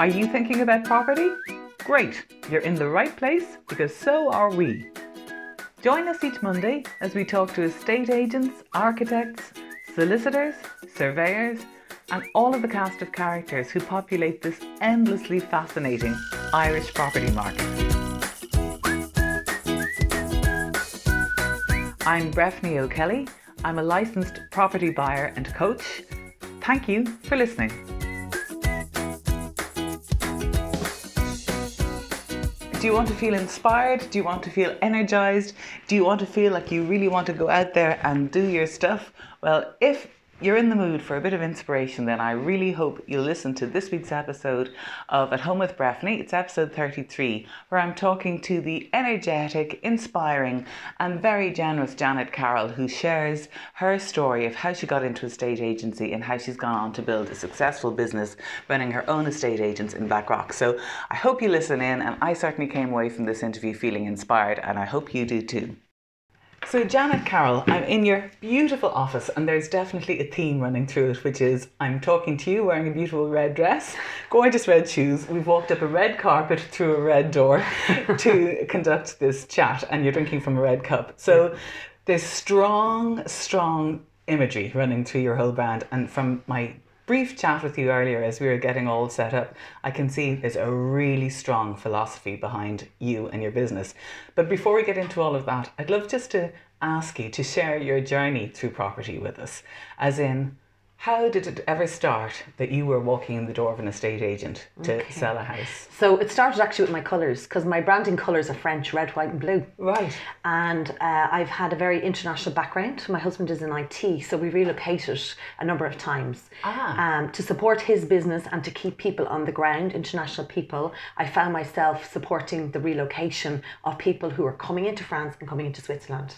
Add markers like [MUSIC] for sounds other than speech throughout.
Are you thinking about property? Great, you're in the right place because so are we. Join us each Monday as we talk to estate agents, architects, solicitors, surveyors, and all of the cast of characters who populate this endlessly fascinating Irish property market. I'm Breffney O'Kelly. I'm a licensed property buyer and coach. Thank you for listening. Do you want to feel inspired? Do you want to feel energized? Do you want to feel like you really want to go out there and do your stuff? Well, if you're in the mood for a bit of inspiration, then I really hope you'll listen to this week's episode of At Home with Breffney. It's episode 33, where I'm talking to the energetic, inspiring, and very generous Janet Carroll, who shares her story of how she got into a estate agency and how she's gone on to build a successful business running her own estate agents in Blackrock. So I hope you listen in, and I certainly came away from this interview feeling inspired, and I hope you do too. So, Janet Carroll, I'm in your beautiful office, and there's definitely a theme running through it, which is I'm talking to you wearing a beautiful red dress, gorgeous red shoes. We've walked up a red carpet through a red door [LAUGHS] to conduct this chat, and you're drinking from a red cup. So, there's strong, strong imagery running through your whole brand, and from my brief chat with you earlier as we were getting all set up, I can see there's a really strong philosophy behind you and your business. But before we get into all of that, I'd love just to ask you to share your journey through property with us, as in, how did it ever start that you were walking in the door of an estate agent to okay. sell a house? So it started actually with my colours because my branding colours are French, red, white, and blue. Right. And uh, I've had a very international background. My husband is in IT, so we relocated a number of times ah. um, to support his business and to keep people on the ground, international people. I found myself supporting the relocation of people who are coming into France and coming into Switzerland.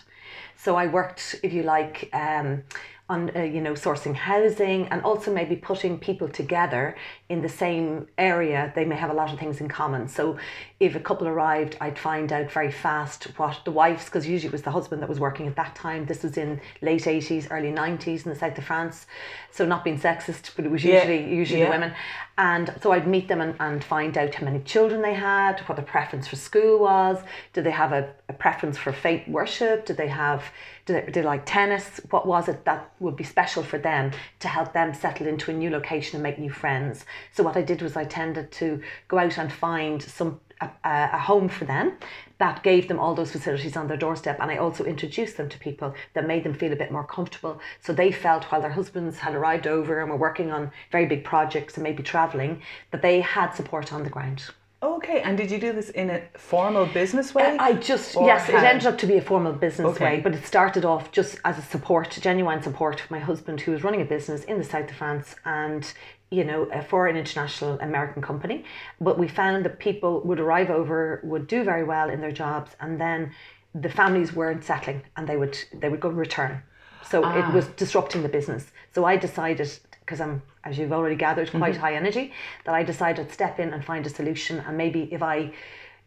So I worked, if you like, um, on uh, you know sourcing housing and also maybe putting people together in the same area they may have a lot of things in common. So if a couple arrived i'd find out very fast what the wife's because usually it was the husband that was working at that time this was in late 80s early 90s in the south of france so not being sexist but it was usually yeah. usually yeah. the women and so I'd meet them and, and find out how many children they had, what their preference for school was. Did they have a, a preference for faith worship? Did they have, did they, did they like tennis? What was it that would be special for them to help them settle into a new location and make new friends? So what I did was I tended to go out and find some a, a, home for them that gave them all those facilities on their doorstep. And I also introduced them to people that made them feel a bit more comfortable. So they felt while their husbands had arrived over and were working on very big projects and maybe traveling, that they had support on the ground. Okay, and did you do this in a formal business way? Uh, I just yes, how? it ended up to be a formal business okay. way, but it started off just as a support, genuine support for my husband who was running a business in the south of France, and you know, for an international American company. But we found that people would arrive over, would do very well in their jobs, and then the families weren't settling, and they would they would go and return. So ah. it was disrupting the business. So I decided, because I'm, as you've already gathered, quite mm-hmm. high energy, that I decided to step in and find a solution. And maybe if I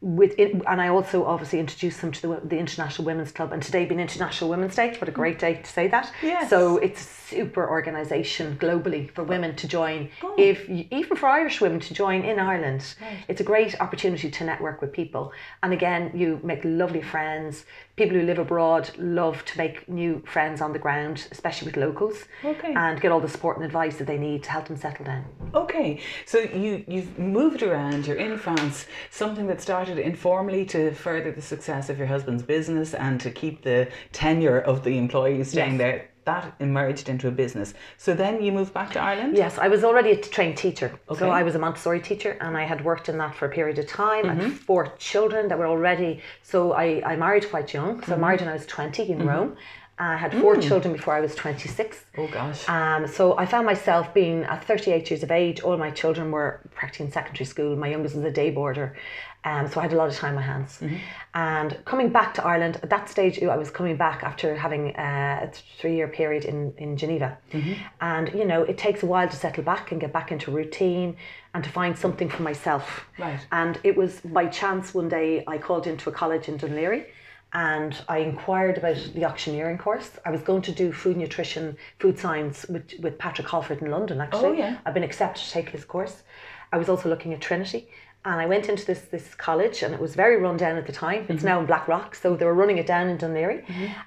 with it, and I also obviously introduced them to the, the International Women's Club, and today being International Women's Day, what a great day to say that. Yes. So it's a super organisation globally for women to join. Oh. If even for Irish women to join in Ireland, right. it's a great opportunity to network with people. And again, you make lovely friends. People who live abroad love to make new friends on the ground, especially with locals, okay. and get all the support and advice that they need to help them settle down. Okay, so you you've moved around. You're in France. Something that started started informally to further the success of your husband's business and to keep the tenure of the employees staying yes. there that emerged into a business. So then you moved back to Ireland? Yes, I was already a trained teacher. Okay. So I was a Montessori teacher and I had worked in that for a period of time. Mm-hmm. I had four children that were already, so I, I married quite young. So mm-hmm. I married when I was 20 in mm-hmm. Rome. I had four mm. children before I was 26. Oh gosh. Um, so I found myself being at 38 years of age, all my children were practically in secondary school. My youngest was a day boarder. Um, so I had a lot of time on my hands. Mm-hmm. And coming back to Ireland, at that stage, I was coming back after having uh, a three year period in, in Geneva. Mm-hmm. And, you know, it takes a while to settle back and get back into routine and to find something for myself. Right. And it was by chance one day I called into a college in Laoghaire and I inquired about the auctioneering course. I was going to do food nutrition, food science with, with Patrick Holford in London, actually. Oh, yeah. I've been accepted to take his course. I was also looking at Trinity. And I went into this this college, and it was very run down at the time. It's now in Blackrock, so they were running it down in Dún Laoghaire.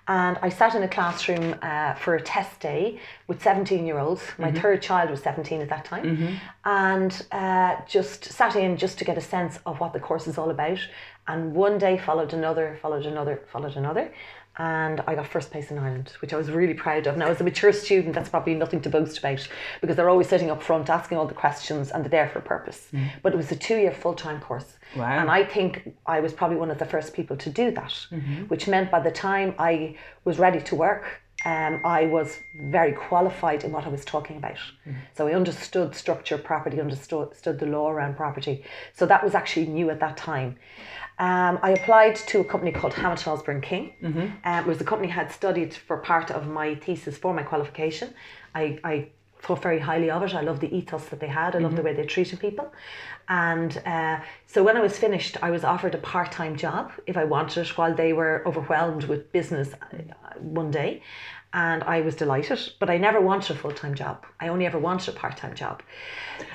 And I sat in a classroom uh, for a test day with seventeen year olds. My third child was seventeen at that time, and uh, just sat in just to get a sense of what the course is all about. And one day followed another, followed another, followed another. And I got first place in Ireland, which I was really proud of. Now, as a mature student, that's probably nothing to boast about because they're always sitting up front asking all the questions and they're there for a purpose. Mm. But it was a two year full time course. Wow. And I think I was probably one of the first people to do that, mm-hmm. which meant by the time I was ready to work, um, I was very qualified in what I was talking about. Mm-hmm. So I understood structure, property, understood the law around property. So that was actually new at that time. Um, I applied to a company called Hamilton Osborne King. Um, it was a company I had studied for part of my thesis for my qualification. I, I thought very highly of it. I loved the ethos that they had. I loved the way they treated people. And uh, so when I was finished, I was offered a part time job if I wanted it while they were overwhelmed with business uh, one day. And I was delighted, but I never wanted a full time job. I only ever wanted a part time job.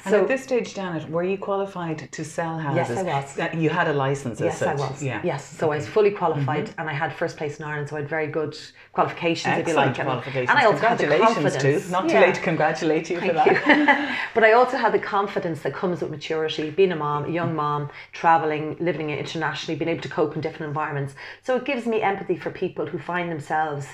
And at this stage, Janet, were you qualified to sell houses? Yes. I was. You had a license as Yes, I was. Yeah. Yes, so I was fully qualified, mm-hmm. and I had first place in Ireland, so I had very good qualifications, if you like. And, qualifications. and I also had the confidence. too. Not too Yeah. late to congratulate you for that. [LAUGHS] but I also had the confidence that comes with maturity, being a mom, a young mm-hmm. mom, traveling, living internationally, being able to cope in different environments. So it gives me empathy for people who find themselves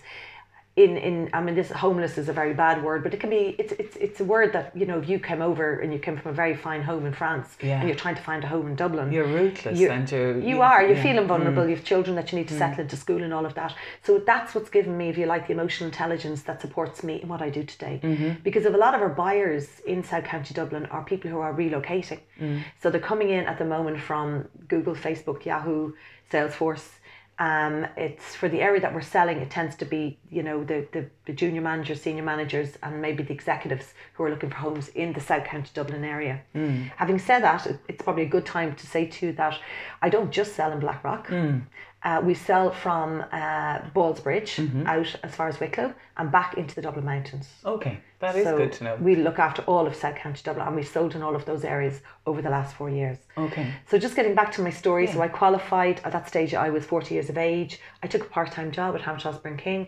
in in I mean this homeless is a very bad word, but it can be it's it's it's a word that you know if you came over and you came from a very fine home in France Yeah. and you're trying to find a home in Dublin. You're rootless you- and you're- you you- are you're yeah. Mm. feeling vulnerable. You have children that you need to settle into school and all of that. So that's what's given me, if you like, the emotional intelligence that supports me in what I do today. Mm-hmm. Because of a lot of our buyers in South County Dublin are people who are relocating. Mm. So they're coming in at the moment from Google, Facebook, Yahoo, Salesforce. Um, it's for the area that we're selling. It tends to be, you know, the, the, the junior managers, senior managers, and maybe the executives who are looking for homes in the South County Dublin area. Having said that, it's probably a good time to say too that I don't just sell in Blackrock. Uh, we sell from uh, Ballsbridge out as far as Wicklow and back into the Dublin Mountains. Okay, that is So good to know. We look after all of South County Dublin and we've sold in all of those areas over the last four years. Okay. So just getting back to my story, so I qualified at that stage. I was forty years of age. I took a part time job at Hamilton Osborne King.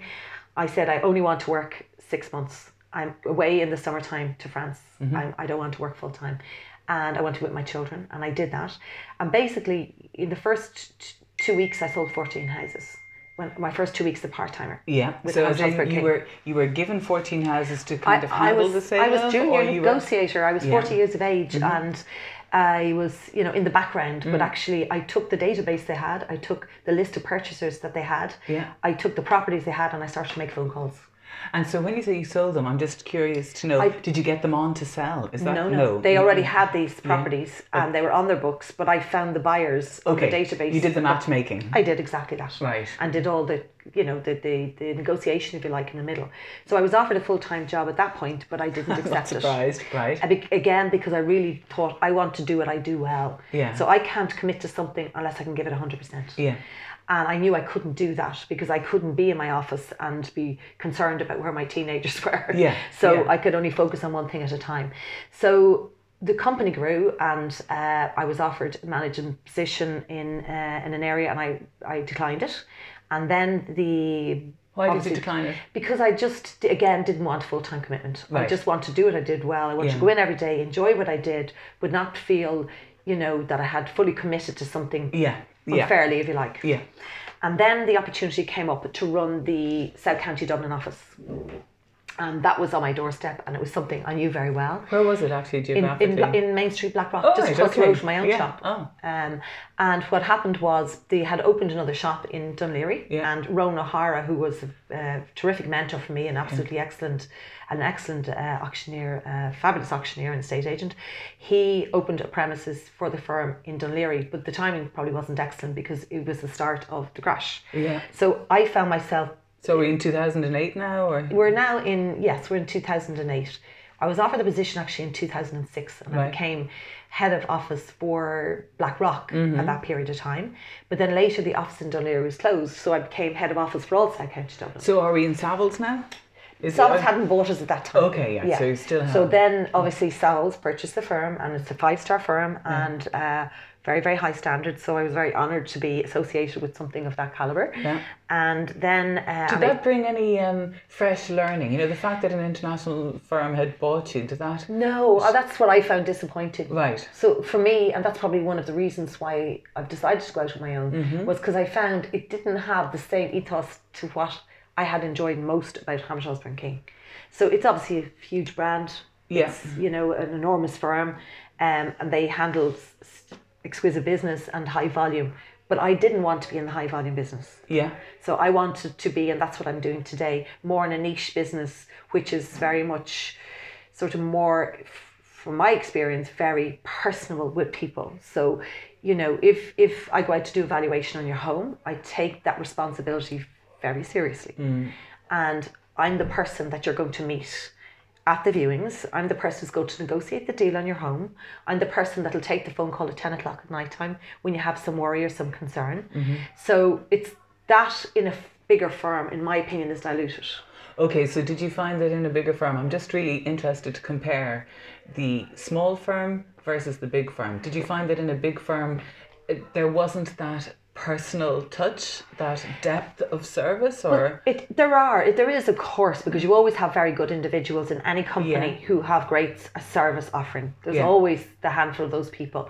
I said I only want to work six months. I'm away in the summertime to France. I'm, I don't want to work full time, and I want to be with my children, and I did that. And basically, in the first two weeks, I sold fourteen houses. When my first two weeks, the part timer. Yeah. So as Hamilton in Osborne you were you were given fourteen houses to kind of handle was, the sale I was junior or you were- negotiator. I was Yeah. Mm-hmm. 40 years of age and I was, you know, in the background, Mm. but actually I took the database they had, I took the list of purchasers that they had, Yeah. I took the properties they had and I started to make phone calls. And so when you say you sold them, I'm just curious to know: I- did you get them on to sell? Is that No, no, they you- already had these mm-hmm. properties and they were on their books, but I found the buyers Okay. the database. You did the matchmaking. I did exactly that. Right. And did all the, you know, the, the, the negotiation, if you like, in the middle. So I was offered a full time job at that point, but I didn't [LAUGHS] accept Not it. surprised, right? And be- again, because I really thought I want to do what I do well. Yeah. So I can't commit to something unless I can give it 100%. Yeah. And I knew I couldn't do that because I couldn't be in my office and be concerned about where my teenagers [LAUGHS] were. Yeah, So yeah. I could only focus on one thing at a time. So the company grew and uh, I was offered a managing position in uh, in an area and I, I declined it. And then the Why did you decline it? because I just again didn't want full time commitment. Right. I just want to do what I did well. I want Yeah. to go in every day, enjoy what I did, but not feel, you know, that I had fully committed to something Yeah. Yeah. unfairly, if you like. Yeah. And then the opportunity came up to run the South County Dublin office. And that was on my doorstep, and it was something I knew very well. Where was it actually In, geographically? in, in Main Street, Blackrock, Oh, just across the road from my own Yeah. shop. Oh. Um, and what happened was they had opened another shop in Dún Laoghaire, Yeah. and Ronan O'Hara, who was a, a terrific mentor for me, and absolutely excellent, an excellent uh, auctioneer, uh, fabulous auctioneer and estate agent, he opened a premises for the firm in Dún Laoghaire, but the timing probably wasn't excellent because it was the start of the crash. Yeah. So I found myself So we're in 2008 now, or we're now in yes, we're in two thousand and eight. I was offered the position actually in two thousand and six, and I became head of office for Blackrock Mm-hmm. at that period of time. But then later the office in Dún Laoghaire was closed, so I became head of office for all South County Dublin. so are we in Savills now? Is Savills hadn't bought us at that time. Okay, yeah, so you still So then, obviously, Savills purchased the firm, and it's a five-star firm and uh, very, very high standards. So I was very honoured to be associated with something of that caliber. Yeah. And then, uh, Did I- that bring any um, fresh learning? You know, the fact that an international firm had bought you, did that? no, uh, that's what I found disappointing. Right. So for me, and that's probably one of the reasons why I've decided to go out on my own, Mm-hmm. was because I found it didn't have the same ethos to what I had enjoyed most about Hamilton Osborne King. So it's obviously a huge brand. Yeah. You know, an enormous firm, um, and they handle exquisite business and high volume. But I didn't want to be in the high volume business. Yeah. So I wanted to be, and that's what I'm doing today, more in a niche business, which is very much sort of more, from my experience, very personal with people. So, you know, if if I go out to do a valuation on your home, I take that responsibility very seriously, mm. and I'm the person that you're going to meet at the viewings. I'm the person who's going to negotiate the deal on your home. I'm the person that'll take the phone call at 10 o'clock at night time when you have some worry or some concern. Mm-hmm. So it's that in a bigger firm, in my opinion, is diluted. Okay, so did you find that in a bigger firm? I'm just really interested to compare the small firm versus the big firm. Did you find that in a big firm uh, there wasn't that personal touch, that depth of service, or It, there are, it, there is, of course, because you always have very good individuals in any company Yeah. who have great service offering. There's Yeah. always the handful of those people.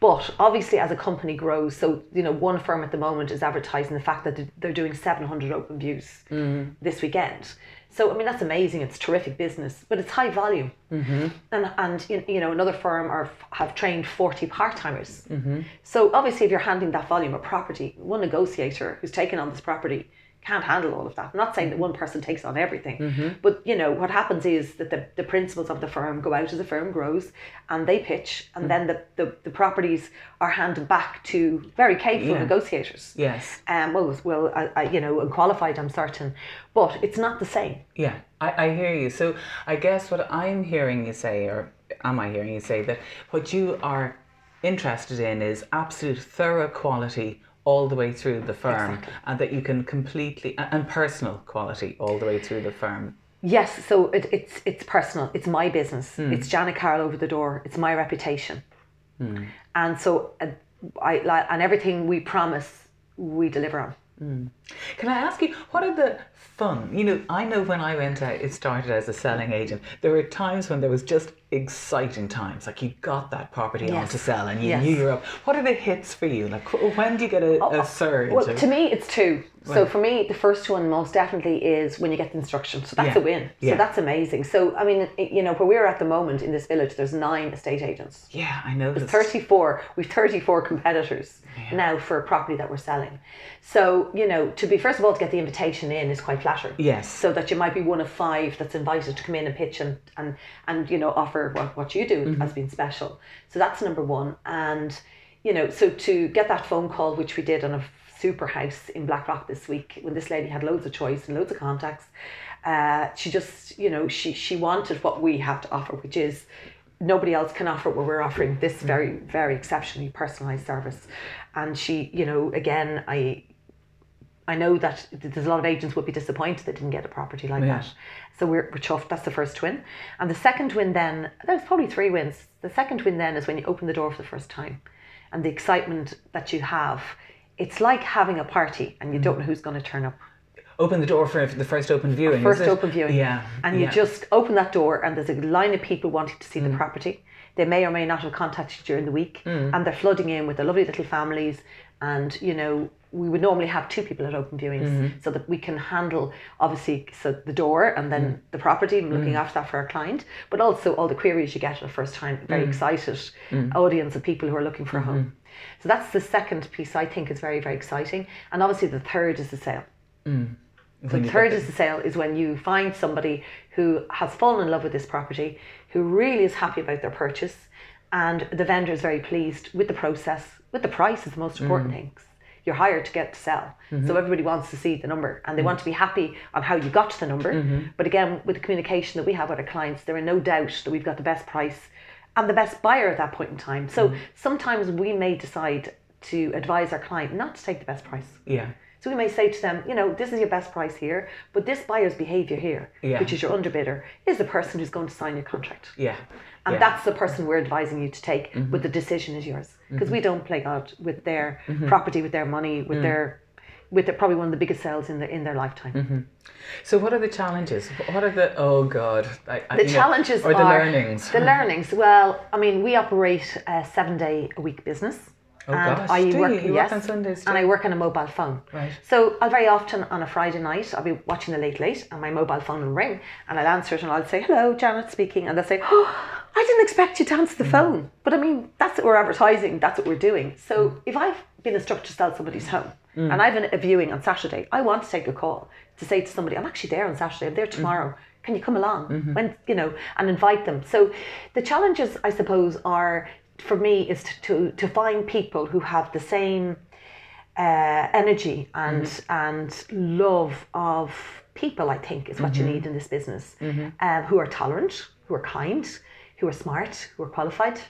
But obviously, as a company grows, so, you know, one firm at the moment is advertising the fact that they're doing 700 open views mm. this weekend. So, I mean, that's amazing. It's terrific business, but it's high volume. Mm-hmm. And, and you know, another firm are, have trained 40 part timers. Mm-hmm. So, obviously, if you're handling that volume of property, one negotiator who's taken on this property can't handle all of that. I'm not saying that one person takes on everything, but you know what happens is that the, the principals of the firm go out as the firm grows, and they pitch, and then the, the, the properties are handed back to very capable Yeah. negotiators. yes, Um, well, well, I, I, you know, and qualified, I'm certain, but it's not the same. yeah, I, I hear you. So I guess what I'm hearing you say, or am I hearing you say that what you are interested in is absolute thorough quality all the way through the firm, Exactly. and that you can completely and- personal quality all the way through the firm. Yes, so it, it's it's personal. It's my business. It's Janet Carroll over the door. It's my reputation, and so uh, I like and everything we promise, we deliver on. Mm. Can I ask you, what are the fun? You know, I know when I went out, it started as a selling agent. There were times when there was just exciting times, like you got that property on to sell and you Yes. knew you're up. What are the hits for you? Like, when do you get a, oh, a oh, surge? Well, of- to me, it's two. So Right. for me, the first one most definitely is when you get the instruction. So that's Yeah. a win. So that's amazing. So I mean, it- you know, where we're at the moment in this village, there's nine estate agents. yeah, I noticed. 34 we've 34 competitors now for a property that we're selling so you know to be first of all to get the invitation in is quite flattering Yes. so that you might be one of five that's invited to come in and pitch and and, and you know offer what, what you do Mm-hmm. as being special so that's number one and you know so to get that phone call which we did on a super house in blackrock this week when this lady had loads of choice and loads of contacts. Uh, she just you know she she wanted what we have to offer which is nobody else can offer what we're offering this very very exceptionally personalized service. And she you know again i i know that there's a lot of agents would be disappointed that didn't get a property like Yeah. that. So we're, we're chuffed. That's the first win and the second win then there's probably three wins. The second win then is when you open the door for the first time. And the excitement that you have it's like having a party and you don't know who's going to turn up Open the door for the first open viewing. first open viewing. Yeah. And you yeah. Mm. just open that door, and there's a line of people wanting to see the property. They may or may not have contacted you during the week, Mm. and they're flooding in with their lovely little families. And you know, we would normally have two people at open viewings Mm-hmm. so that we can handle obviously so the door and then Mm. the property and looking after that for our client, but also all the queries you get at the first time. Very Mm. excited audience of people who are looking for a home. So that's the second piece I think is very very exciting. And obviously the third is the sale. Mm. When The third is the sale is when you find somebody who has fallen in love with this property, who really is happy about their purchase, and the vendor is very pleased with the process, with the price is the most important mm. thing. You're hired to get to sell. So mm-hmm. everybody wants to see the number and they mm. want to be happy on how you got to the number. Mm-hmm. But again, with the communication that we have with our clients, there are no doubt that we've got the best price and the best buyer at that point in time. So mm. sometimes we may decide to advise our client not to take the best price Yeah. So we may say to them, you know, this is your best price here, but this buyer's behaviour here, Yeah. which is your underbidder, is the person who's going to sign your contract. Yeah. And yeah. that's the person we're advising you to take, but mm-hmm. the decision is yours. Because mm-hmm. we don't play God with their mm-hmm. property, with their money, with mm. their with the, probably one of the biggest sales in their in their lifetime. So what are the challenges? What are the oh god? I, I- The you know, challenges or the are learnings. The learnings. Well, I mean, we operate a seven day a week business. Oh, and gosh, I do work, you? You work yes, on Sundays and? I work on a mobile phone. Right. So I'll very often on a Friday night I'll be watching the late late and my mobile phone will ring and I'll answer it and I'll say hello Janet speaking and they'll say oh I didn't expect you to answer the Mm. phone but I mean that's what we're advertising that's what we're doing so if I've been instructed to sell somebody's home Mm. and I've an- a viewing on Saturday. I want to take a call to say to somebody I'm actually there on Saturday. I'm there tomorrow. Can you come along? When you know and invite them. So the challenges I suppose are for me is to, to, to find people who have the same uh, energy and and love of people. I think is what you need in this business, um, who are tolerant, who are kind, who are smart, who are qualified.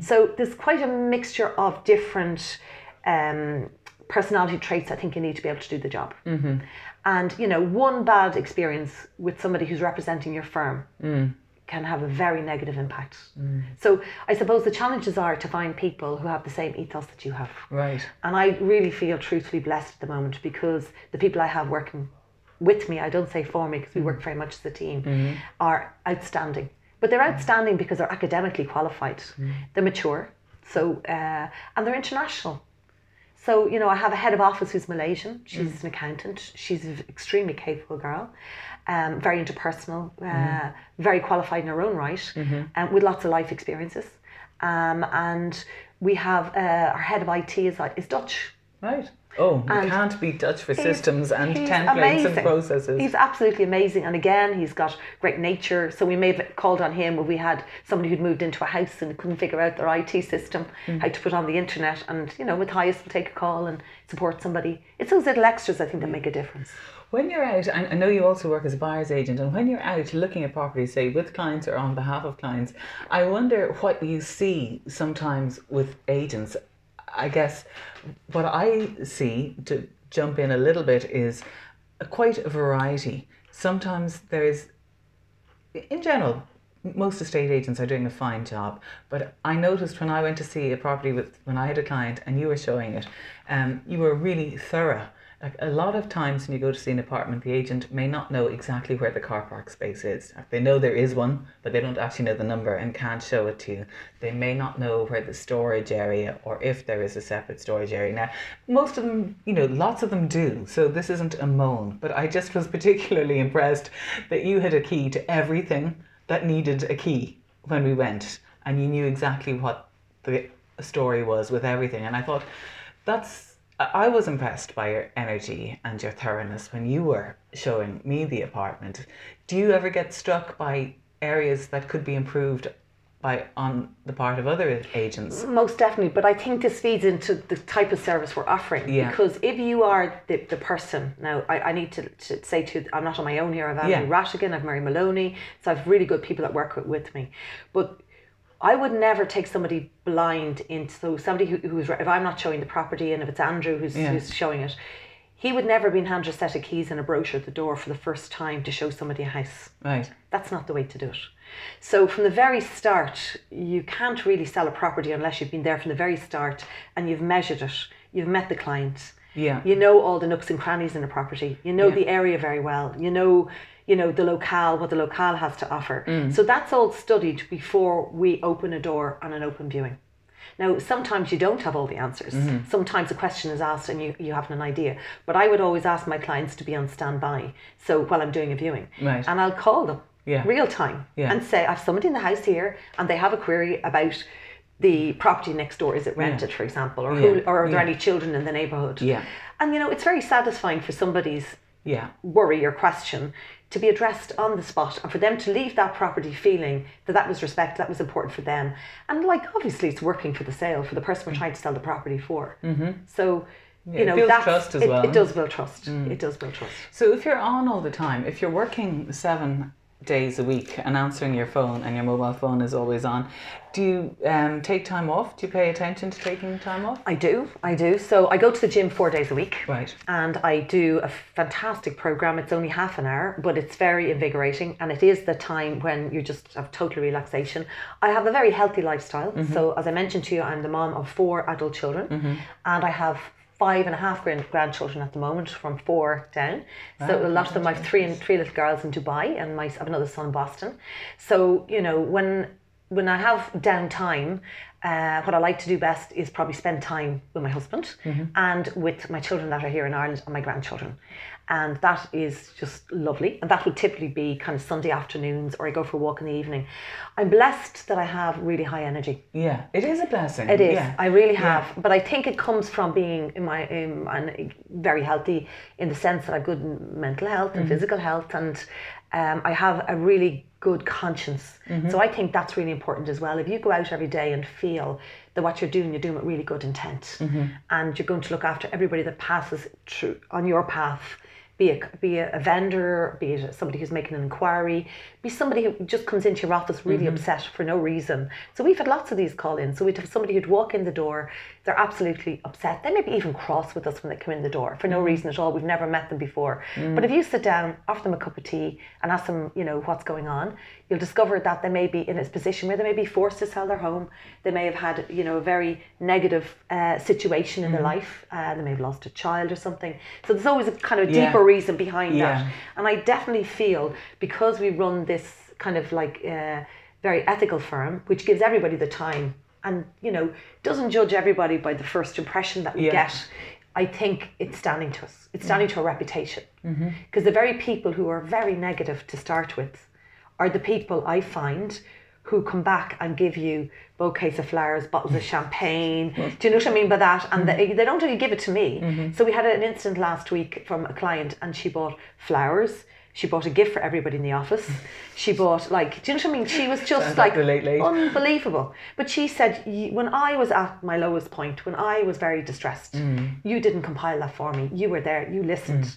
So there's quite a mixture of different um, personality traits. I think you need to be able to do the job. Mm-hmm. And you know, one bad experience with somebody who's representing your firm mm. can have a very negative impact. Mm. So I suppose the challenges are to find people who have the same ethos that you have. right. And I really feel truthfully blessed at the moment because the people I have working with me, I don't say for me because we work mm. very much as a team, mm-hmm. are outstanding. But they're outstanding because they're academically qualified, they're mature, so uh, and they're international. So, you know, I have a head of office who's Malaysian. She's an accountant. She's an extremely capable girl, um, very interpersonal, uh, very qualified in her own right, and with lots of life experiences. Um, and we have uh, our head of IT is, is Dutch. Right. Oh, you And can't beat Dutch for systems and templates amazing. and processes. He's absolutely amazing. And again, he's got great nature. So we may have called on him when we had somebody who'd moved into a house and couldn't figure out their IT system, Mm. how to put on the internet. And, you know, Matthias will take a call and support somebody. It's those little extras, I think, that make a difference. When you're out, and I know you also work as a buyer's agent, and when you're out looking at properties, say with clients or on behalf of clients, I wonder what you see sometimes with agents. I guess what I see to jump in a little bit is quite a variety. Sometimes there's, in general, most estate agents are doing a fine job. But I noticed when I went to see a property with when I had a client and you were showing it, um, you were really thorough. Like a lot of times when you go to see an apartment, the agent may not know exactly where the car park space is. They know there is one, but they don't actually know the number and can't show it to you. They may not know where the storage area or if there is a separate storage area. Now, most of them, you know, lots of them do. So this isn't a moan, but I just was [LAUGHS] particularly impressed that you had a key to everything that needed a key when we went and you knew exactly what the story was with everything. And I thought that's I was impressed by your energy and your thoroughness when you were showing me the apartment. Do you ever get struck by areas that could be improved by on the part of other agents? Most definitely, but I think this feeds into the type of service we're offering. Yeah. Because if you are the, the person, now I, I need to, to say to I'm not on my own here. I've Andy Yeah. Rattigan, I've Mary Maloney, so I've really good people that work with, with me. But I would never take somebody blind into so somebody who, who's if I'm not showing the property and if it's Andrew who's, Yeah. who's showing it, he would never been handed a set of keys and a brochure at the door for the first time to show somebody a house. Right. That's not the way to do it. So from the very start, you can't really sell a property unless you've been there from the very start and you've measured it. You've met the client. Yeah. You know all the nooks and crannies in a property. You know Yeah. the area very well. You know, you know the locale, what the locale has to offer. Mm. So that's all studied before we open a door on an open viewing. Now, sometimes you don't have all the answers. Mm-hmm. Sometimes a question is asked and you, you haven't an idea. But I would always ask my clients to be on standby. So while I'm doing a viewing. Right. And I'll call them Yeah. real time Yeah. and say, I have somebody in the house here and they have a query about the property next door. Is it rented, for example? Or, who, or are there Yeah. any children in the neighbourhood? Yeah. And you know, it's very satisfying for somebody's Yeah. worry or question to be addressed on the spot and for them to leave that property feeling that that was respect, that was important for them. And like, obviously, it's working for the sale, for the person we're trying to sell the property for. Mm-hmm. So, Yeah, you it know, builds trust as it, well. Mm. it does build trust. It does build trust. So if you're on all the time, if you're working seven days a week and answering your phone and your mobile phone is always on. Do you um, take time off? Do you pay attention to taking time off? I do, I do. So I go to the gym four days a week. Right. And I do a fantastic program. It's only half an hour, but it's very invigorating. And it is the time when you just have total relaxation. I have a very healthy lifestyle. So, as I mentioned to you, I'm the mom of four adult children. And I have five and a half grand- grandchildren at the moment from four down. So a lot of them, I have three and three little girls in Dubai, and my I have another son in Boston. So you know when when I have downtime, uh, what I like to do best is probably spend time with my husband and with my children that are here in Ireland and my grandchildren. And that is just lovely. And that would typically be kind of Sunday afternoons or I go for a walk in the evening. I'm blessed that I have really high energy. Yeah, it is a blessing. It is. Yeah. I really have, but I think it comes from being in my and very healthy in the sense that I've good mental health and mm-hmm. physical health, and um, I have a really good conscience. Mm-hmm. So I think that's really important as well. If you go out every day and feel that what you're doing, you're doing with really good intent, mm-hmm. and you're going to look after everybody that passes through on your path. Be a, be a, vendor, be it somebody who's making an inquiry, be somebody who just comes into your office really upset for no reason. So we've had lots of these call ins. So we'd have somebody who'd walk in the door, they're absolutely upset. They may be even cross with us when they come in the door for no reason at all. We've never met them before. But if you sit down, offer them a cup of tea, and ask them, you know, what's going on, you'll discover that they may be in a position where they may be forced to sell their home. They may have had, you know, a very negative uh, situation in their life. Uh, they may have lost a child or something. So there's always a kind of Yeah. Reason behind Yeah. that. And I definitely feel because we run this kind of like uh, very ethical firm, which gives everybody the time and, you know, doesn't judge everybody by the first impression that we Yeah. get. I think it's standing to us. It's standing to our reputation. Because the very people who are very negative to start with are the people I find who come back and give you bouquets of flowers, bottles of [LAUGHS] champagne. Do you know what I mean by that? And they, they don't really give it to me. So we had an incident last week from a client and she bought flowers. She bought a gift for everybody in the office. [LAUGHS] She bought like, do you know what I mean? She was just like like late late. unbelievable. But she said, when I was at my lowest point, when I was very distressed, Mm. you didn't compile that for me. You were there. You listened.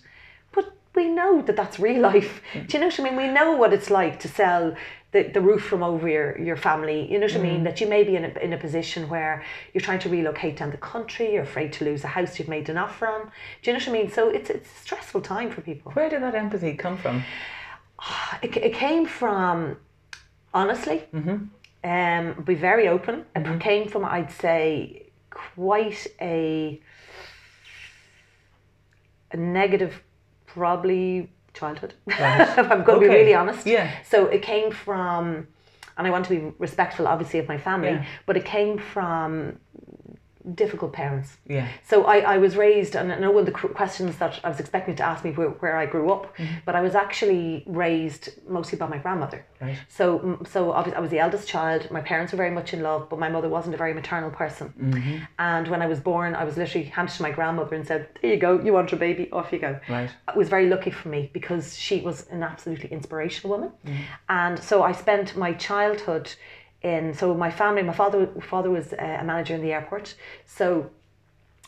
But we know that that's real life. Mm. Do you know what I mean? We know what it's like to sell the, the roof from over your, your family. You know what I Mm. mean? That you may be in a, in a position where you're trying to relocate down the country, you're afraid to lose a house you've made an offer on. Do you know what I mean? So it's, it's a stressful time for people. Where did that empathy come from? It, it came from, honestly, um, be very open. It came from, I'd say, quite a, a negative, probably childhood. [LAUGHS] if I'm going to be really honest. Yeah. So it came from, and I want to be respectful, obviously, of my family, Yeah. but it came from difficult parents. Yeah. So I, I was raised, and I know one of the questions that I was expecting to ask me where, where I grew up, mm-hmm. but I was actually raised mostly by my grandmother. Right. So so obviously I was the eldest child. My parents were very much in love, but my mother wasn't a very maternal person. Mm-hmm. And when I was born, I was literally handed to my grandmother and said, "There you go. You want your baby? Off you go." Right. It was very lucky for me because she was an absolutely inspirational woman, mm-hmm. and so I spent my childhood in. So my family, my father father was uh, a manager in the airport, so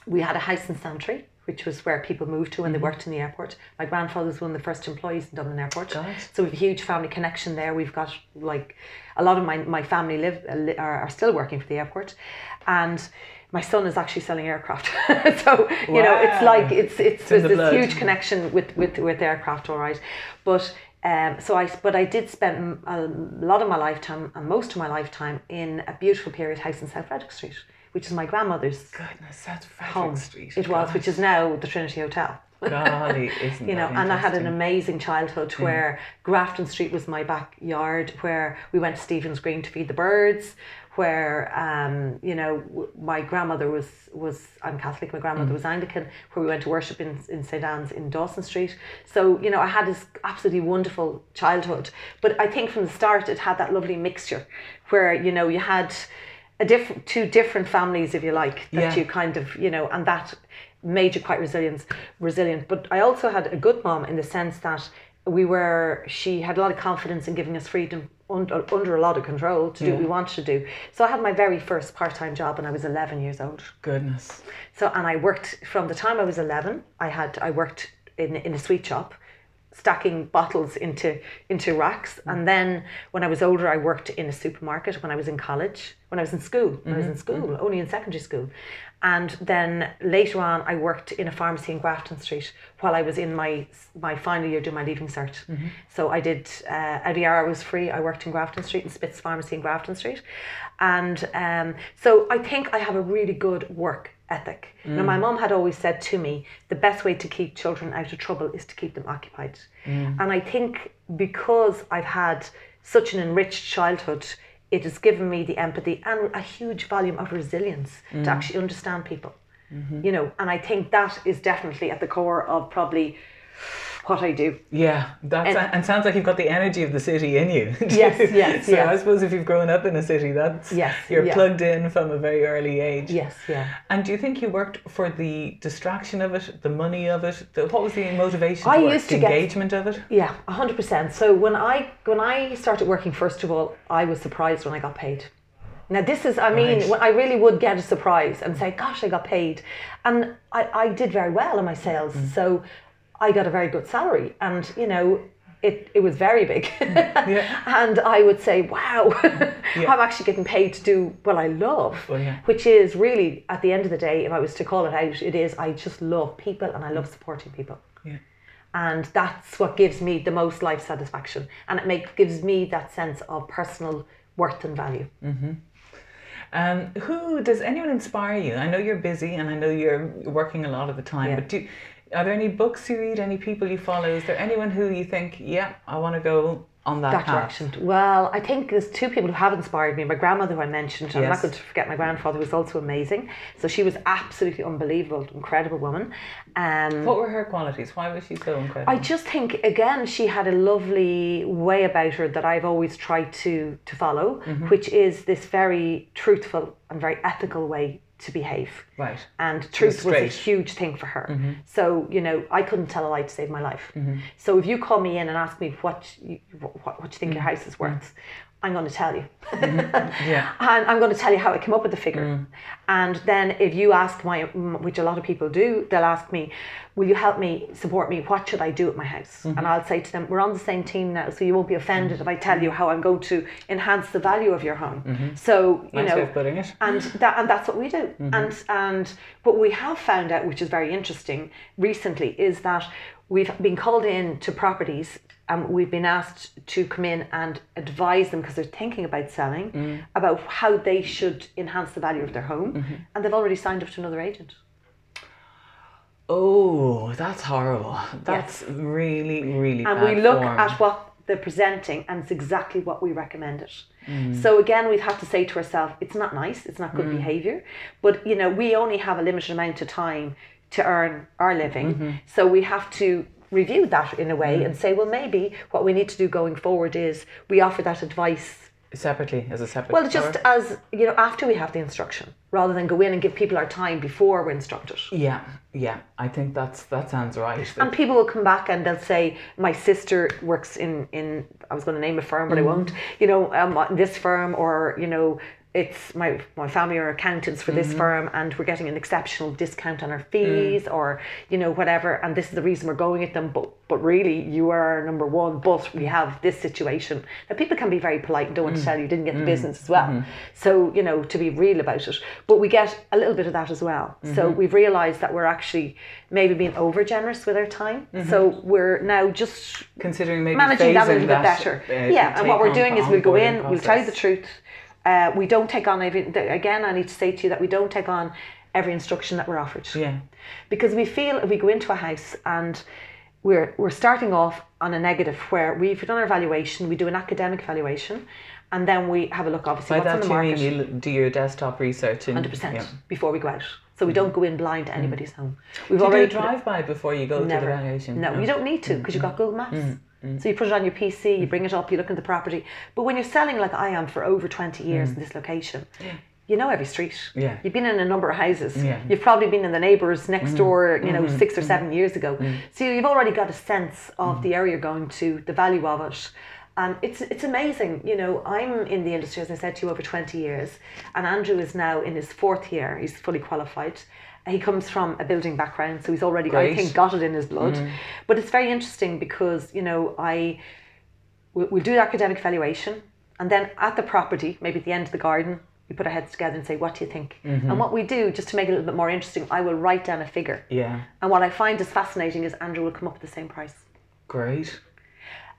we had a house in Santry, which was where people moved to when they worked in the airport. My grandfather was one of the first employees in Dublin Airport. So we've a huge family connection there. We've got like a lot of my, my family live uh, are, are still working for the airport, and my son is actually selling aircraft. [LAUGHS] so you know, it's like it's it's, in there's the this blood. huge connection with with with aircraft, all right, but. Um, so I, but I did spend a lot of my lifetime and most of my lifetime in a beautiful period house in South Frederick Street, which is my grandmother's Goodness, that's Frederick home. Street. It was, which is now the Trinity Hotel. [LAUGHS] Golly, isn't you know, and I had an amazing childhood where Grafton Street was my backyard, where we went to Stephen's Green to feed the birds, where um, you know w- my grandmother was was I'm Catholic, my grandmother was Anglican, where we went to worship in in St Anne's in Dawson Street. So you know, I had this absolutely wonderful childhood, but I think from the start it had that lovely mixture, where you know you had a different two different families, if you like, that Yeah. you kind of you know, and that made you quite resilient resilient but i also had a good mom in the sense that we were she had a lot of confidence in giving us freedom under, under a lot of control to do what we wanted to do. So i had my very first part-time job when i was 11 years old. Goodness. so and i worked from the time i was 11 i had i worked in, in a sweet shop stacking bottles into into racks. And then when I was older, I worked in a supermarket when I was in college, when I was in school, when I was in school, only in secondary school. And then later on, I worked in a pharmacy in Grafton Street while I was in my my final year doing my leaving cert. So I did uh, the hour I was free. I worked in Grafton Street in Spitz Pharmacy in Grafton Street, and um, so I think I have a really good work ethic. Now, mm. my mum had always said to me, the best way to keep children out of trouble is to keep them occupied. Mm. And I think because I've had such an enriched childhood, it has given me the empathy and a huge volume of resilience to mm. actually understand people. Mm-hmm. You know, and I think that is definitely at the core of probably what I do. Yeah, that's And- and, sounds like you've got the energy of the city in you. [LAUGHS] Yes, yes, So yes. I suppose if you've grown up in a city, that's Yes, you're yeah. plugged in from a very early age. Yes, yeah. And do you think you worked for the distraction of it, the money of it? The, what was the motivation? I used the to get- engagement of it. Yeah, hundred percent. So when I when I started working, first of all, I was surprised when I got paid. Now this is, I mean, Right. I really would get a surprise and say, "Gosh, I got paid," and I, I did very well in my sales, Mm. so I got a very good salary, and you know. It, it was very big. Mm. [LAUGHS] Yeah. and I would say, wow, [LAUGHS] I'm actually getting paid to do what I love, Well, yeah. which is really, at the end of the day, if I was to call it out, it is I just love people and I love mm. supporting people Yeah. and that's what gives me the most life satisfaction and it makes gives me that sense of personal worth and value mm-hmm. Um, who does anyone inspire you? I know you're busy and I know you're working a lot of the time, Yeah. but do are there any books you read, any people you follow? Is there anyone who you think, yeah, I want to go on that, that path? direction well i think there's two people who have inspired me my grandmother who i mentioned i'm not going to forget my grandfather was also amazing so she was absolutely unbelievable incredible woman um, What were her qualities? Why was she so incredible? I just think again she had a lovely way about her that I've always tried to to follow, Mm-hmm. which is this very truthful and very ethical way to behave. right. And truth was a huge thing for her. Mm-hmm. So you know, I couldn't tell a lie to save my life. Mm-hmm. So if you call me in and ask me what you, what, what you think your mm-hmm. house is worth, mm-hmm. I'm going to tell you. Mm-hmm. Yeah. [LAUGHS] And I'm going to tell you how I came up with the figure. Mm. And then if you ask my, which a lot of people do, they'll ask me, will you help me, support me? What should I do at my house? Mm-hmm. And I'll say to them, we're on the same team now, so you won't be offended if I tell you mm-hmm. how I'm going to enhance the value of your home. So, you Nice know, way of putting it. and that and that's what we do. And and what we have found out, which is very interesting recently, is that we've been called in to properties and we've been asked to come in and advise them because they're thinking about selling mm. about how they should enhance the value of their home, mm-hmm. and they've already signed up to another agent. Oh, that's horrible. That's really, really and we look form. at what they're presenting and it's exactly what we recommended mm. so again we've had to say to ourselves it's not nice it's not good mm. behavior but you know we only have a limited amount of time to earn our living. Mm-hmm. So we have to review that in a way and say well maybe what we need to do going forward is we offer that advice separately as a separate. well just as you know after we have the instruction rather than go in and give people our time before we're instructed yeah, yeah. I think that's that sounds right. And people will come back and they'll say, "My sister works in in I was going to name a firm, but I won't. You know, um, this firm, or you know, it's my my family are accountants for this firm, and we're getting an exceptional discount on our fees, or you know, whatever. And this is the reason we're going at them. But but really, you are our number one. But we have this situation. Now, people can be very polite and don't want to tell you didn't get the business as well. So you know, to be real about it. But we get a little bit of that as well. So we've realised that we're actually maybe being over generous with our time. So we're now just Considering maybe managing that a little bit better. uh, yeah, and what we're doing is we'll go in, onboarding we'll tell you the truth. Uh, we don't take on every. Again, I need to say to you that we don't take on every instruction that we're offered Yeah. because we feel if we go into a house and we're we're starting off on a negative where we've done our valuation, we do an academic valuation, and then we have a look obviously By what's on the you mean you do your desktop research and Hundred percent yeah. before we go out. So we mm-hmm. don't go in blind to anybody's mm-hmm. home. We've Do already a drive by before you go Never. to the valuation? No, you don't need to because you've mm-hmm. got Google Maps. Mm. So you put it on your PC, you bring it up, you look at the property. But when you're selling like I am for over 20 years mm. in this location, you know every street. Yeah. You've been in a number of houses. Yeah. You've probably been in the neighbours next mm-hmm. door, you know, mm-hmm. six or seven mm-hmm. years ago. Mm. So you've already got a sense of the area you're going to, the value of it. And it's it's amazing, you know. I'm in the industry, as I said to you, over twenty years, and Andrew is now in his fourth year. He's fully qualified, He comes from a building background, so he's already, Great. I think, got it in his blood. Mm. But it's very interesting because, you know, I we, we do the academic valuation, and then at the property, maybe at the end of the garden, we put our heads together and say, what do you think? Mm-hmm. And what we do, just to make it a little bit more interesting, I will write down a figure. Yeah. And what I find is fascinating is Andrew will come up with the same price. Great.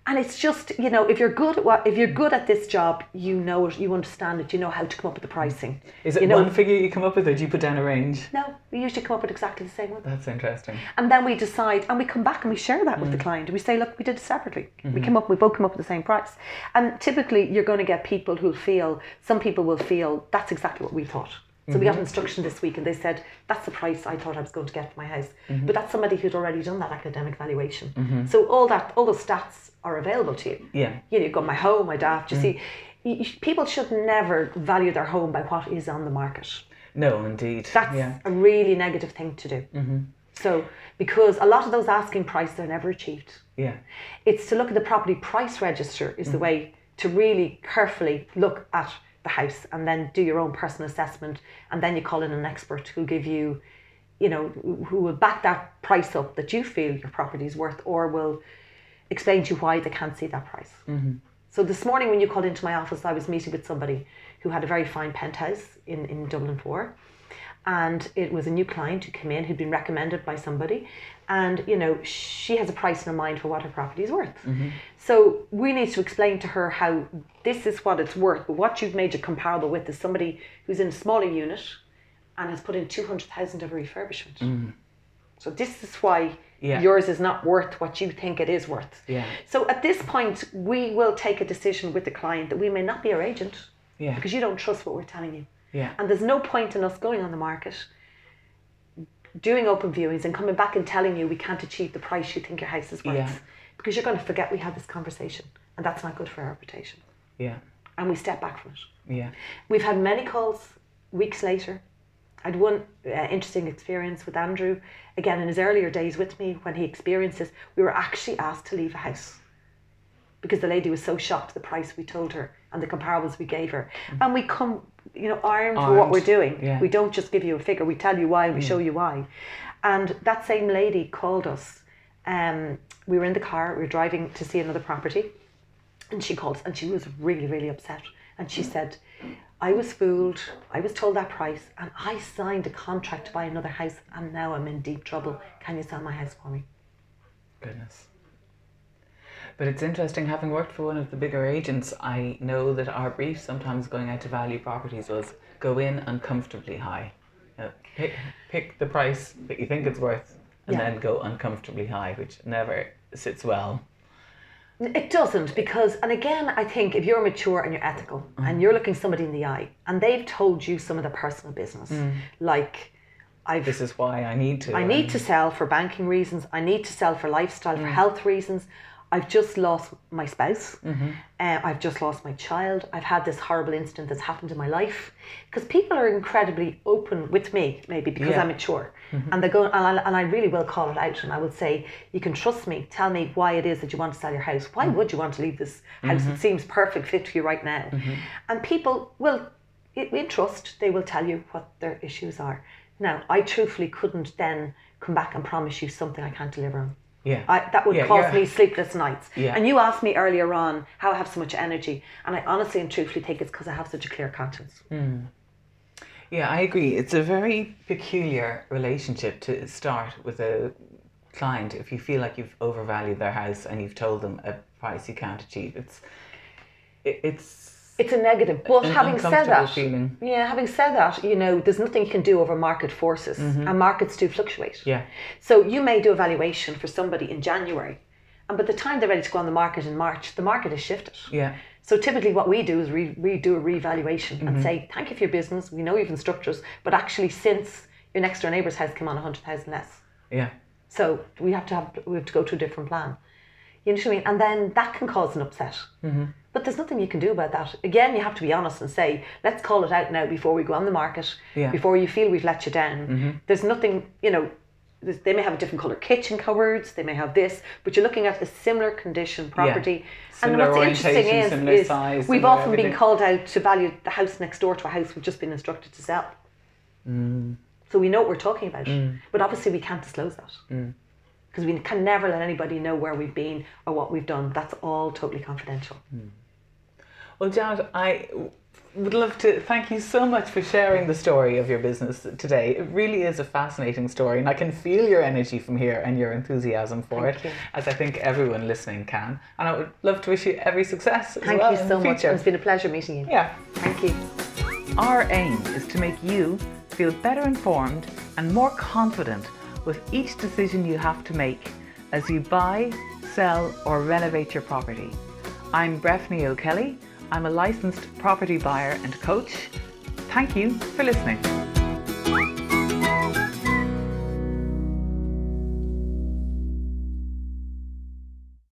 And it's just, you know, if you're good at what if you're good at this job, you know it, you understand it, you know how to come up with the pricing. Is it you know, one figure you come up with, or do you put down a range? No, we usually come up with exactly the same one. That's interesting. And then we decide, and we come back and we share that with the mm. client. And we say, look, we did it separately. We mm-hmm. came up, we both come up with the same price. And typically, you're going to get people who'll feel, some people will feel, that's exactly what we thought. So we got mm-hmm. instruction this week, and they said, that's the price I thought I was going to get for my house. Mm-hmm. But that's somebody who'd already done that academic valuation. Mm-hmm. So all that, all those stats are available to you. Yeah. You know, you've got my home, my daft. You mm. see, you, people should never value their home by what is on the market. No, indeed. That's yeah. a really negative thing to do. Mm-hmm. So, because a lot of those asking prices are never achieved. Yeah. It's to look at the property price register is the way to really carefully look at the house and then do your own personal assessment. And then you call in an expert who'll give you you know who will back that price up that you feel your property is worth or will explain to you why they can't see that price. Mm-hmm. So this morning when you called into my office i was meeting with somebody who had a very fine penthouse in, in dublin 4 and it was a new client who came in who'd been recommended by somebody. And you know she has a price in her mind for what her property is worth mm-hmm. so we need to explain to her how this is what it's worth but what you've made it comparable with is somebody who's in a smaller unit and has put in 200000 of a refurbishment mm-hmm. so this is why Yeah. yours is not worth what you think it is worth. Yeah. so at this point we will take a decision with the client that we may not be our agent Yeah. because you don't trust what we're telling you Yeah. and there's no point in us going on the market, doing open viewings and coming back and telling you we can't achieve the price you think your house is worth. Yeah. Because you're going to forget we had this conversation. And that's not good for our reputation. Yeah. And we step back from it. Yeah. We've had many calls weeks later. I'd one uh, interesting experience with Andrew, again in his earlier days with me when he experienced this. We were actually asked to leave a house because the lady was so shocked at the price we told her and the comparables we gave her. And we come, you know, armed, with what we're doing. yeah. We don't just give you a figure, we tell you why, we show you why. And that same lady called us. Um, we were in the car, we were driving to see another property. And she called us and she was really, really upset. And she said, I was fooled. I was told that price and I signed a contract to buy another house and now I'm in deep trouble. Can you sell my house for me? Goodness. But it's interesting, having worked for one of the bigger agents, I know that our brief sometimes going out to value properties was go in uncomfortably high. You know, pick, pick the price that you think it's worth and Yeah. then go uncomfortably high, which never sits well. It doesn't because, and again, I think if you're mature and you're ethical mm. and you're looking somebody in the eye and they've told you some of their personal business, mm. like I've This is why I need to. I need to sell for banking reasons. I need to sell for lifestyle, for mm. health reasons. I've just lost my spouse. Mm-hmm. Uh, I've just lost my child. I've had this horrible incident that's happened in my life. Because people are incredibly open with me, maybe because Yeah. I'm mature. Mm-hmm. And they go, and I, and I really will call it out. And I will say, you can trust me. Tell me why it is that you want to sell your house. Why mm-hmm. would you want to leave this house? It seems perfect fit for you right now. And people will, in trust, they will tell you what their issues are. Now, I truthfully couldn't then come back and promise you something I can't deliver on. Yeah. I, that would Yeah, cause me sleepless nights. Yeah. And you asked me earlier on how I have so much energy, and I honestly and truthfully think it's because I have such a clear conscience. Hmm. Yeah, I agree. It's a very peculiar relationship to start with a client if you feel like you've overvalued their house and you've told them a price you can't achieve. It's it, it's It's a negative. But An having said that, feeling. yeah, having said that, you know, there's nothing you can do over market forces, and markets do fluctuate. Mm-hmm. yeah. So you may do a valuation for somebody in January, and by the time they're ready to go on the market in March, the market has shifted. Yeah. So typically, what we do is we, we do a revaluation Mm-hmm. and say, "Thank you for your business. We know you've instructed us, but actually, since your next door neighbour's house came on a hundred thousand less, Yeah. so we have to have we have to go to a different plan." You know what I mean? And then that can cause an upset. Mm-hmm. But there's nothing you can do about that. Again, you have to be honest and say, "Let's call it out now before we go on the market. Yeah. Mm-hmm. Before you feel we've let you down." There's nothing, you know. They may have a different color kitchen cupboards. They may have this, but you're looking at a similar condition property. Similar and what's interesting is, similar is size, we've often been called out to value the house next door to a house we've just been instructed to sell. Mm. So we know what we're talking about. But obviously, we can't disclose that. Because we can never let anybody know where we've been or what we've done. That's all totally confidential. Well, Janet, I would love to thank you so much for sharing the story of your business today. It really is a fascinating story, and I can feel your energy from here and your enthusiasm for Thank it, you. as I think everyone listening can. And I would love to wish you every success. As Thank well you so much. It's been a pleasure meeting you. Yeah. Thank you. Our aim is to make you feel better informed and more confident with each decision you have to make as you buy, sell, or renovate your property. I'm Breffney O'Kelly. I'm a licensed property buyer and coach. Thank you for listening.